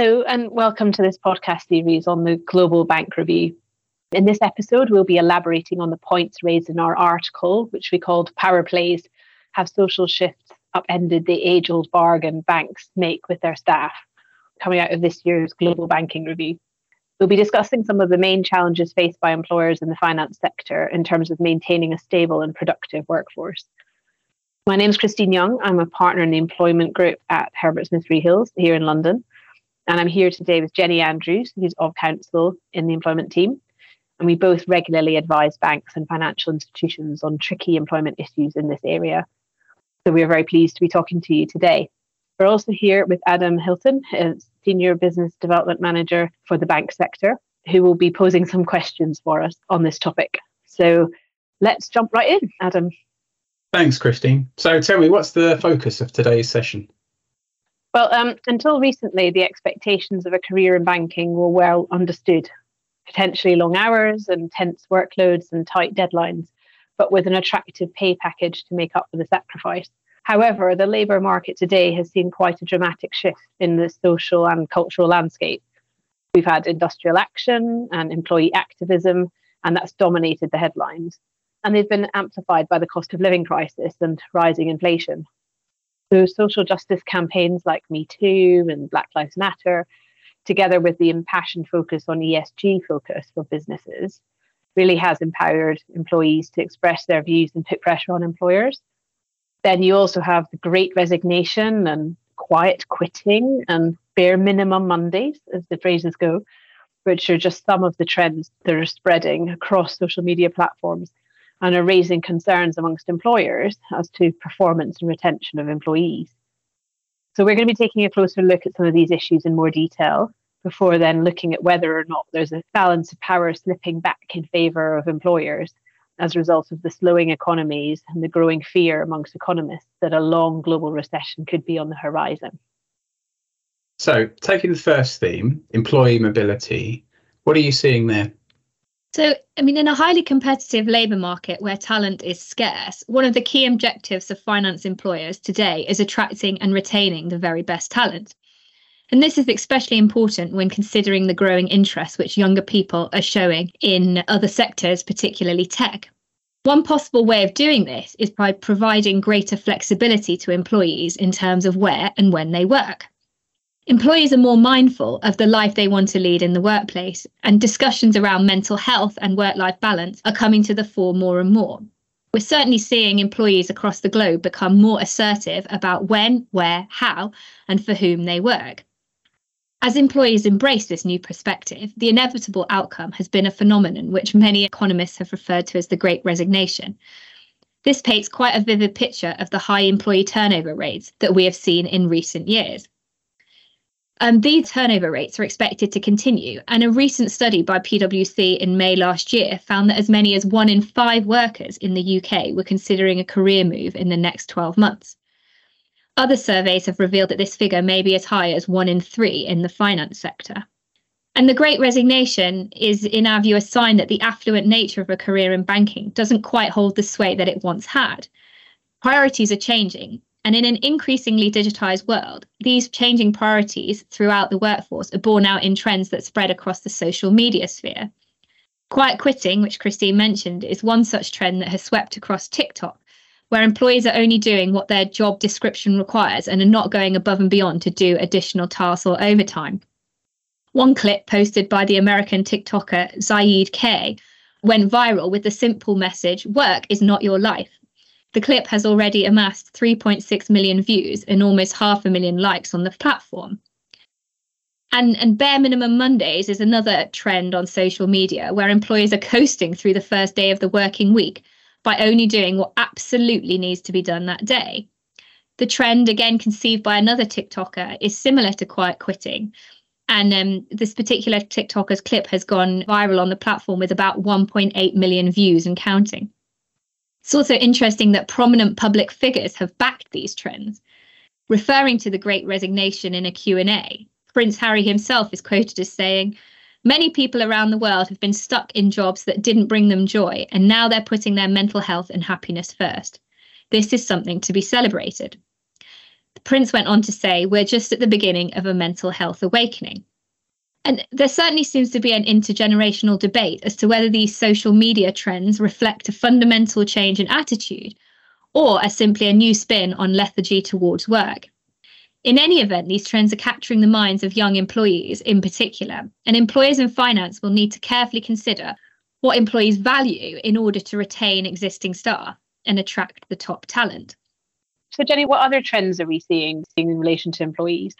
Hello, and welcome to this podcast series on the Global Bank Review. In this episode, we'll be elaborating on the points raised in our article, which we called Power Plays Have Social Shifts Upended the Age Old Bargain Banks Make with Their Staff, coming out of this year's Global Banking Review. We'll be discussing some of the main challenges faced by employers in the finance sector in terms of maintaining a stable and productive workforce. My name is Christine Young. I'm a partner in the employment group at Herbert Smith Freehills here in London. And I'm here today with Jenny Andrews, who's of counsel in the employment team, and we both regularly advise banks and financial institutions on tricky employment issues in this area. So we are very pleased to be talking to you today. We're also here with Adam Hylton, Senior Business Development Manager for the bank sector, who will be posing some questions for us on this topic. So let's jump right in, Adam. Thanks, Christine. So tell me, what's the focus of today's session? Well, um, until recently, the expectations of a career in banking were well understood potentially long hours, intense workloads, and tight deadlines, but with an attractive pay package to make up for the sacrifice. However, the labour market today has seen quite a dramatic shift in the social and cultural landscape. We've had industrial action and employee activism, and that's dominated the headlines. And they've been amplified by the cost of living crisis and rising inflation. So, social justice campaigns like Me Too and Black Lives Matter together with the impassioned focus on ESG focus for businesses, really has empowered employees to express their views and put pressure on employers. Then you also have the great resignation and quiet quitting and bare minimum Mondays, as the phrases go, which are just some of the trends that are spreading across social media platforms and are raising concerns amongst employers as to performance and retention of employees. So we're going to be taking a closer look at some of these issues in more detail before then looking at whether or not there's a balance of power slipping back in favour of employers as a result of the slowing economies and the growing fear amongst economists that a long global recession could be on the horizon. So, taking the first theme, employee mobility, what are you seeing there? So, I mean, in a highly competitive labour market where talent is scarce, one of the key objectives of finance employers today is attracting and retaining the very best talent. And this is especially important when considering the growing interest which younger people are showing in other sectors, particularly tech. One possible way of doing this is by providing greater flexibility to employees in terms of where and when they work. Employees are more mindful of the life they want to lead in the workplace, and discussions around mental health and work life balance are coming to the fore more and more. We're certainly seeing employees across the globe become more assertive about when, where, how, and for whom they work. As employees embrace this new perspective, the inevitable outcome has been a phenomenon which many economists have referred to as the Great Resignation. This paints quite a vivid picture of the high employee turnover rates that we have seen in recent years. Um, these turnover rates are expected to continue, and a recent study by PwC in May last year found that as many as one in five workers in the UK were considering a career move in the next 12 months. Other surveys have revealed that this figure may be as high as one in three in the finance sector. And the great resignation is, in our view, a sign that the affluent nature of a career in banking doesn't quite hold the sway that it once had. Priorities are changing, and in an increasingly digitized world, these changing priorities throughout the workforce are borne out in trends that spread across the social media sphere. Quiet quitting, which Christine mentioned, is one such trend that has swept across TikTok, where employees are only doing what their job description requires and are not going above and beyond to do additional tasks or overtime. One clip posted by the American TikToker Zaid K went viral with the simple message Work is not your life. The clip has already amassed 3.6 million views and almost half a million likes on the platform. And, and bare minimum Mondays is another trend on social media where employers are coasting through the first day of the working week by only doing what absolutely needs to be done that day. The trend, again conceived by another TikToker, is similar to quiet quitting. And um, this particular TikToker's clip has gone viral on the platform with about 1.8 million views and counting. It's also interesting that prominent public figures have backed these trends. Referring to the Great Resignation in a Q&A, Prince Harry himself is quoted as saying, Many people around the world have been stuck in jobs that didn't bring them joy, and now they're putting their mental health and happiness first. This is something to be celebrated. The prince went on to say, We're just at the beginning of a mental health awakening. And there certainly seems to be an intergenerational debate as to whether these social media trends reflect a fundamental change in attitude or are simply a new spin on lethargy towards work. In any event, these trends are capturing the minds of young employees in particular, and employers in finance will need to carefully consider what employees value in order to retain existing staff and attract the top talent. So, Jenny, what other trends are we seeing, seeing in relation to employees?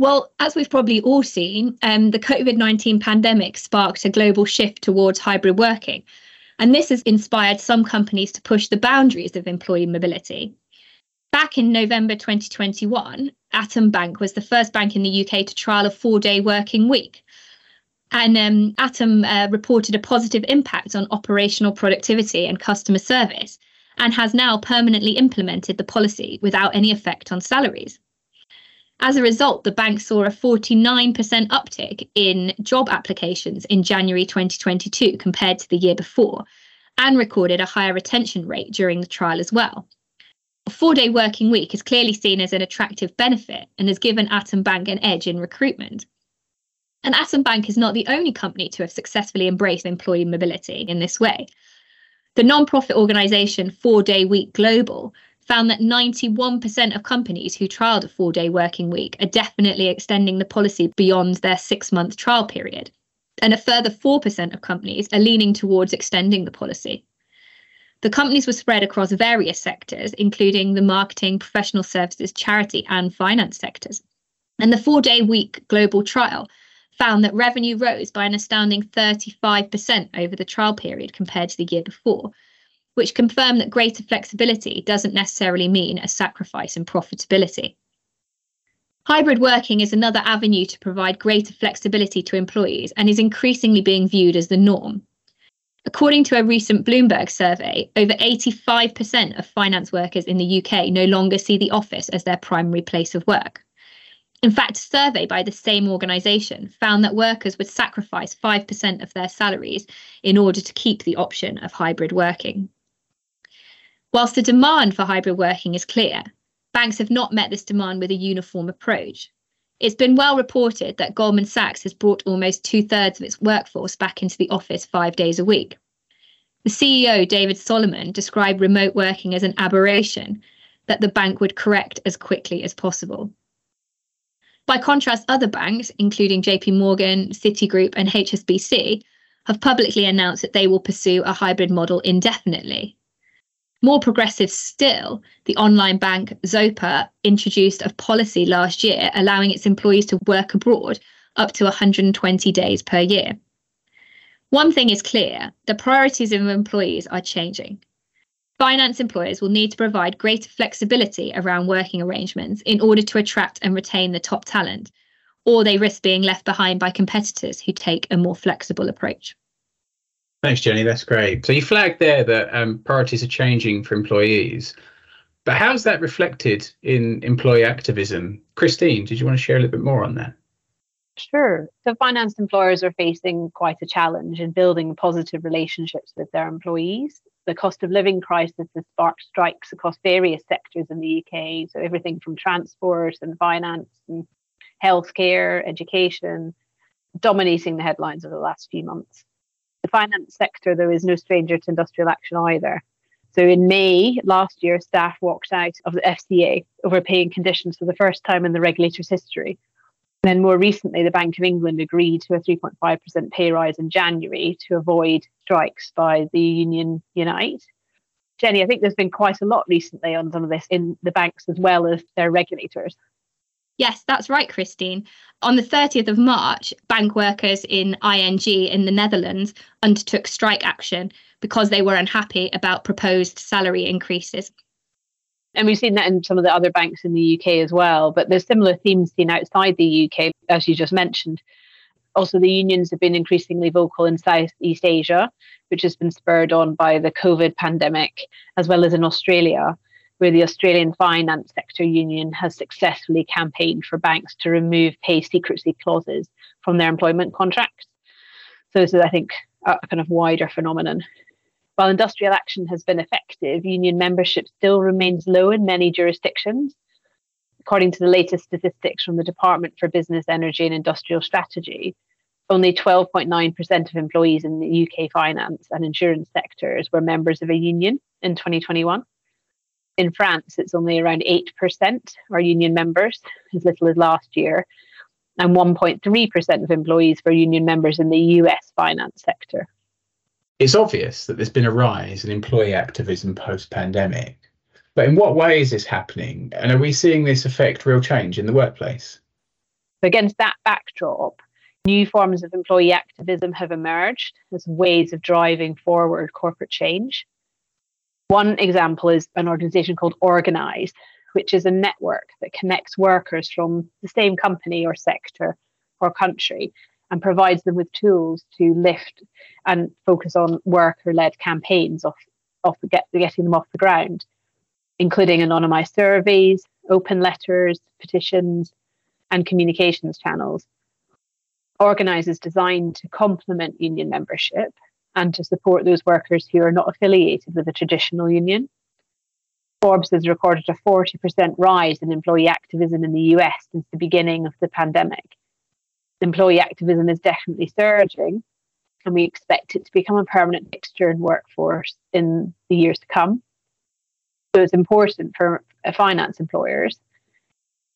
Well, as we've probably all seen, um, the COVID 19 pandemic sparked a global shift towards hybrid working. And this has inspired some companies to push the boundaries of employee mobility. Back in November 2021, Atom Bank was the first bank in the UK to trial a four day working week. And um, Atom uh, reported a positive impact on operational productivity and customer service and has now permanently implemented the policy without any effect on salaries. As a result, the bank saw a 49% uptick in job applications in January 2022 compared to the year before, and recorded a higher retention rate during the trial as well. A four day working week is clearly seen as an attractive benefit and has given Atom Bank an edge in recruitment. And Atom Bank is not the only company to have successfully embraced employee mobility in this way. The non-profit organisation Four Day Week Global found that 91% of companies who trialled a four day working week are definitely extending the policy beyond their six month trial period. And a further 4% of companies are leaning towards extending the policy. The companies were spread across various sectors, including the marketing, professional services, charity, and finance sectors. And the four day week global trial found that revenue rose by an astounding 35% over the trial period compared to the year before, which confirm that greater flexibility doesn't necessarily mean a sacrifice in profitability. Hybrid working is another avenue to provide greater flexibility to employees and is increasingly being viewed as the norm. According to a recent Bloomberg survey, over 85% of finance workers in the UK no longer see the office as their primary place of work. In fact, a survey by the same organisation found that workers would sacrifice 5% of their salaries in order to keep the option of hybrid working. Whilst the demand for hybrid working is clear, banks have not met this demand with a uniform approach. It's been well reported that Goldman Sachs has brought almost two thirds of its workforce back into the office five days a week. The CEO, David Solomon, described remote working as an aberration that the bank would correct as quickly as possible. By contrast, other banks, including JP Morgan, Citigroup, and HSBC, have publicly announced that they will pursue a hybrid model indefinitely. More progressive still, the online bank Zopa introduced a policy last year allowing its employees to work abroad up to 120 days per year. One thing is clear the priorities of employees are changing. Finance employers will need to provide greater flexibility around working arrangements in order to attract and retain the top talent, or they risk being left behind by competitors who take a more flexible approach. Thanks, Jenny. That's great. So you flagged there that um, priorities are changing for employees, but how's that reflected in employee activism? Christine, did you want to share a little bit more on that? Sure. So finance employers are facing quite a challenge in building positive relationships with their employees. The cost of living crisis has sparked strikes across various sectors in the UK. So everything from transport and finance and healthcare, education, dominating the headlines over the last few months. Finance sector, though, is no stranger to industrial action either. So in May last year, staff walked out of the FCA over paying conditions for the first time in the regulator's history. And then more recently, the Bank of England agreed to a 3.5% pay rise in January to avoid strikes by the union Unite. Jenny, I think there's been quite a lot recently on some of this in the banks as well as their regulators. Yes, that's right, Christine. On the 30th of March, bank workers in ING in the Netherlands undertook strike action because they were unhappy about proposed salary increases. And we've seen that in some of the other banks in the UK as well. But there's similar themes seen outside the UK, as you just mentioned. Also, the unions have been increasingly vocal in Southeast Asia, which has been spurred on by the COVID pandemic, as well as in Australia where the Australian Finance Sector Union has successfully campaigned for banks to remove pay secrecy clauses from their employment contracts. So this is, I think, a kind of wider phenomenon. While industrial action has been effective, union membership still remains low in many jurisdictions. according to the latest statistics from the Department for Business, Energy and Industrial Strategy, only 12.9% of employees in the UK finance and insurance sectors were members of a union in 2021. In France, it's only around 8% are union members, as little as last year, and 1.3% of employees were union members in the US finance sector. It's obvious that there's been a rise in employee activism post pandemic. But in what way is this happening? And are we seeing this affect real change in the workplace? Against that backdrop, new forms of employee activism have emerged as ways of driving forward corporate change. One example is an organization called Organise, which is a network that connects workers from the same company or sector or country and provides them with tools to lift and focus on worker led campaigns off, off get, getting them off the ground, including anonymized surveys, open letters, petitions, and communications channels. Organise is designed to complement union membership and to support those workers who are not affiliated with a traditional union. Forbes has recorded a 40% rise in employee activism in the US since the beginning of the pandemic. Employee activism is definitely surging, and we expect it to become a permanent fixture in workforce in the years to come. So it's important for finance employers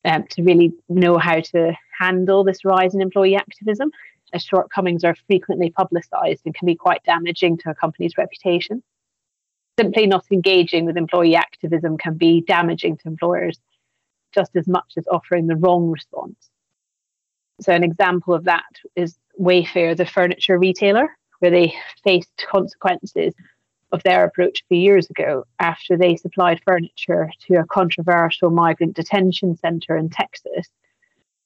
um, to really know how to handle this rise in employee activism, as shortcomings are frequently publicised and can be quite damaging to a company's reputation simply not engaging with employee activism can be damaging to employers just as much as offering the wrong response. So, an example of that is Wayfair, the furniture retailer, where they faced consequences of their approach a few years ago after they supplied furniture to a controversial migrant detention centre in Texas.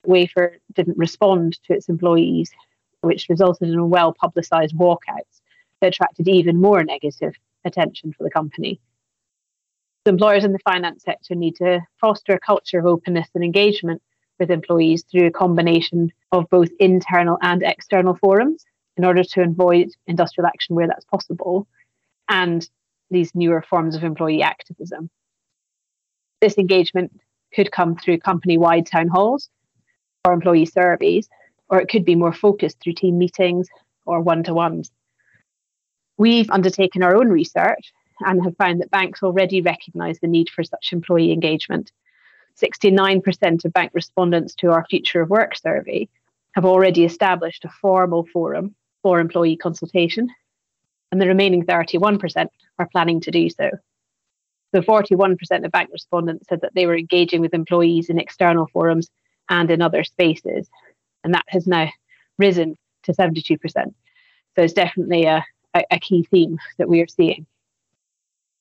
Wayfair didn't respond to its employees, which resulted in a well publicised walkouts that attracted even more negative attention for the company. The employers in the finance sector need to foster a culture of openness and engagement with employees through a combination of both internal and external forums in order to avoid industrial action where that's possible and these newer forms of employee activism. This engagement could come through company wide town halls or employee surveys, or it could be more focused through team meetings or one to ones. We've undertaken our own research and have found that banks already recognise the need for such employee engagement. 69% of bank respondents to our Future of Work survey have already established a formal forum for employee consultation, and the remaining 31% are planning to do so. So 41% of bank respondents said that they were engaging with employees in external forums and in other spaces, and that has now risen to 72%. So it's definitely a, a, a key theme that we are seeing.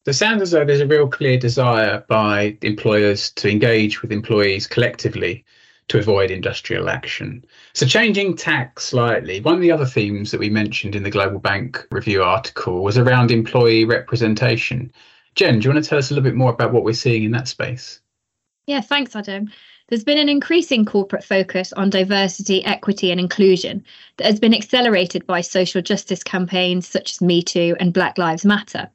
So it sounds as though there's a real clear desire by employers to engage with employees collectively to avoid industrial action. So changing tack slightly, one of the other themes that we mentioned in the Global Bank Review article was around employee representation. Jen, do you want to tell us a little bit more about what we're seeing in that space? Yeah, thanks, Adam. There's been an increasing corporate focus on diversity, equity, and inclusion that has been accelerated by social justice campaigns such as Me Too and Black Lives Matter.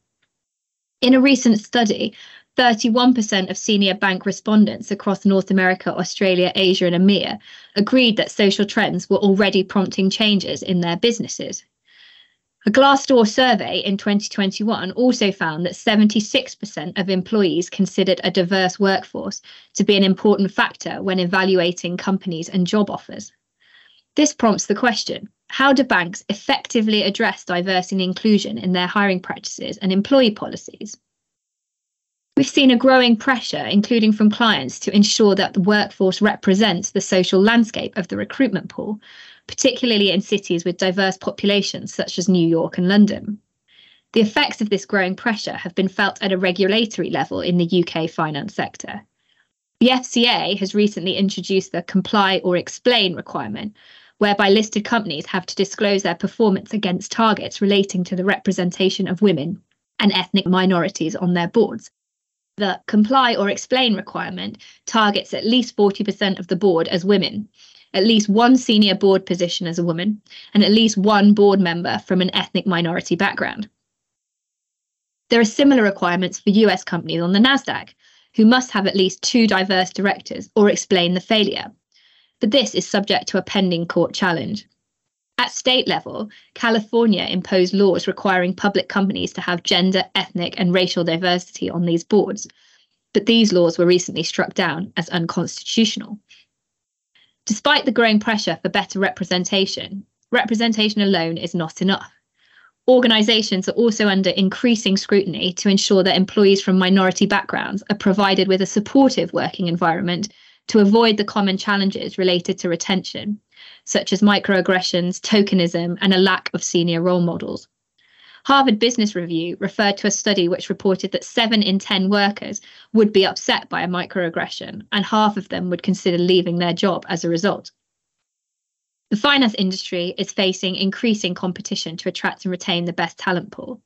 In a recent study, 31% of senior bank respondents across North America, Australia, Asia, and EMEA agreed that social trends were already prompting changes in their businesses. A Glassdoor survey in 2021 also found that 76% of employees considered a diverse workforce to be an important factor when evaluating companies and job offers. This prompts the question how do banks effectively address diversity and inclusion in their hiring practices and employee policies? We've seen a growing pressure, including from clients, to ensure that the workforce represents the social landscape of the recruitment pool, particularly in cities with diverse populations such as New York and London. The effects of this growing pressure have been felt at a regulatory level in the UK finance sector. The FCA has recently introduced the comply or explain requirement, whereby listed companies have to disclose their performance against targets relating to the representation of women and ethnic minorities on their boards. The comply or explain requirement targets at least 40% of the board as women, at least one senior board position as a woman, and at least one board member from an ethnic minority background. There are similar requirements for US companies on the NASDAQ, who must have at least two diverse directors or explain the failure. But this is subject to a pending court challenge. At state level, California imposed laws requiring public companies to have gender, ethnic, and racial diversity on these boards, but these laws were recently struck down as unconstitutional. Despite the growing pressure for better representation, representation alone is not enough. Organisations are also under increasing scrutiny to ensure that employees from minority backgrounds are provided with a supportive working environment to avoid the common challenges related to retention, such as microaggressions, tokenism, and a lack of senior role models. Harvard Business Review referred to a study which reported that seven in 10 workers would be upset by a microaggression, and half of them would consider leaving their job as a result. The finance industry is facing increasing competition to attract and retain the best talent pool.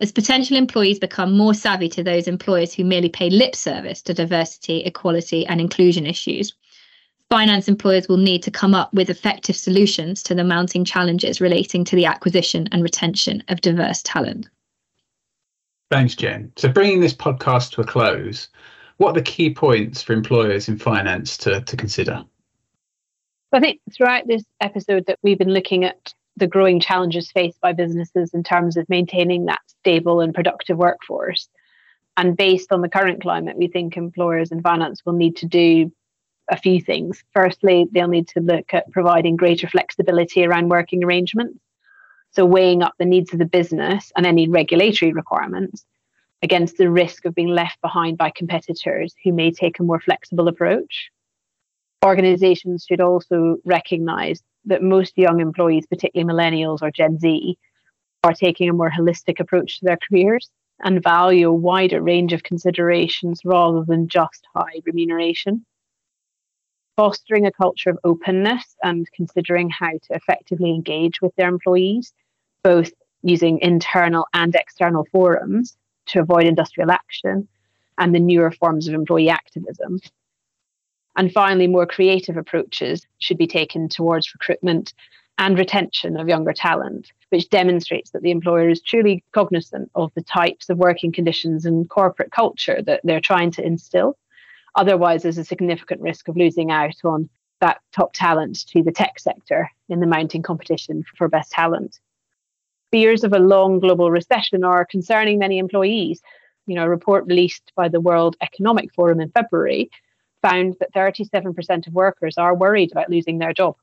As potential employees become more savvy to those employers who merely pay lip service to diversity, equality, and inclusion issues, finance employers will need to come up with effective solutions to the mounting challenges relating to the acquisition and retention of diverse talent. Thanks, Jen. So, bringing this podcast to a close, what are the key points for employers in finance to, to consider? I think throughout this episode that we've been looking at the growing challenges faced by businesses in terms of maintaining that stable and productive workforce. And based on the current climate, we think employers and finance will need to do a few things. Firstly, they'll need to look at providing greater flexibility around working arrangements. So, weighing up the needs of the business and any regulatory requirements against the risk of being left behind by competitors who may take a more flexible approach organizations should also recognize that most young employees, particularly millennials or Gen Z, are taking a more holistic approach to their careers and value a wider range of considerations rather than just high remuneration. Fostering a culture of openness and considering how to effectively engage with their employees, both using internal and external forums to avoid industrial action and the newer forms of employee activism and finally, more creative approaches should be taken towards recruitment and retention of younger talent, which demonstrates that the employer is truly cognizant of the types of working conditions and corporate culture that they're trying to instill. Otherwise, there's a significant risk of losing out on that top talent to the tech sector in the mounting competition for best talent. Fears of a long global recession are concerning many employees. You know, a report released by the World Economic Forum in February found that 37% of workers are worried about losing their job.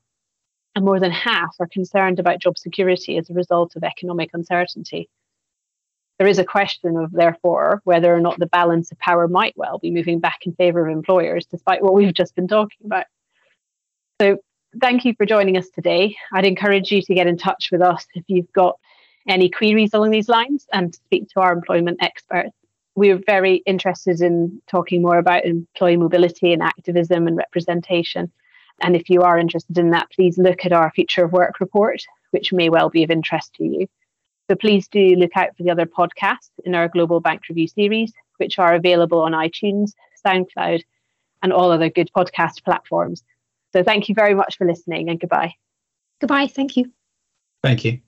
And more than half are concerned about job security as a result of economic uncertainty. There is a question of, therefore, whether or not the balance of power might well be moving back in favour of employers, despite what we've just been talking about. So, thank you for joining us today. I'd encourage you to get in touch with us if you've got any queries along these lines and speak to our employment experts we're very interested in talking more about employee mobility and activism and representation. And if you are interested in that, please look at our Future of Work report, which may well be of interest to you. So please do look out for the other podcasts in our Global Bank Review series, which are available on iTunes, SoundCloud, and all other good podcast platforms. So thank you very much for listening and goodbye. Goodbye. Thank you. Thank you.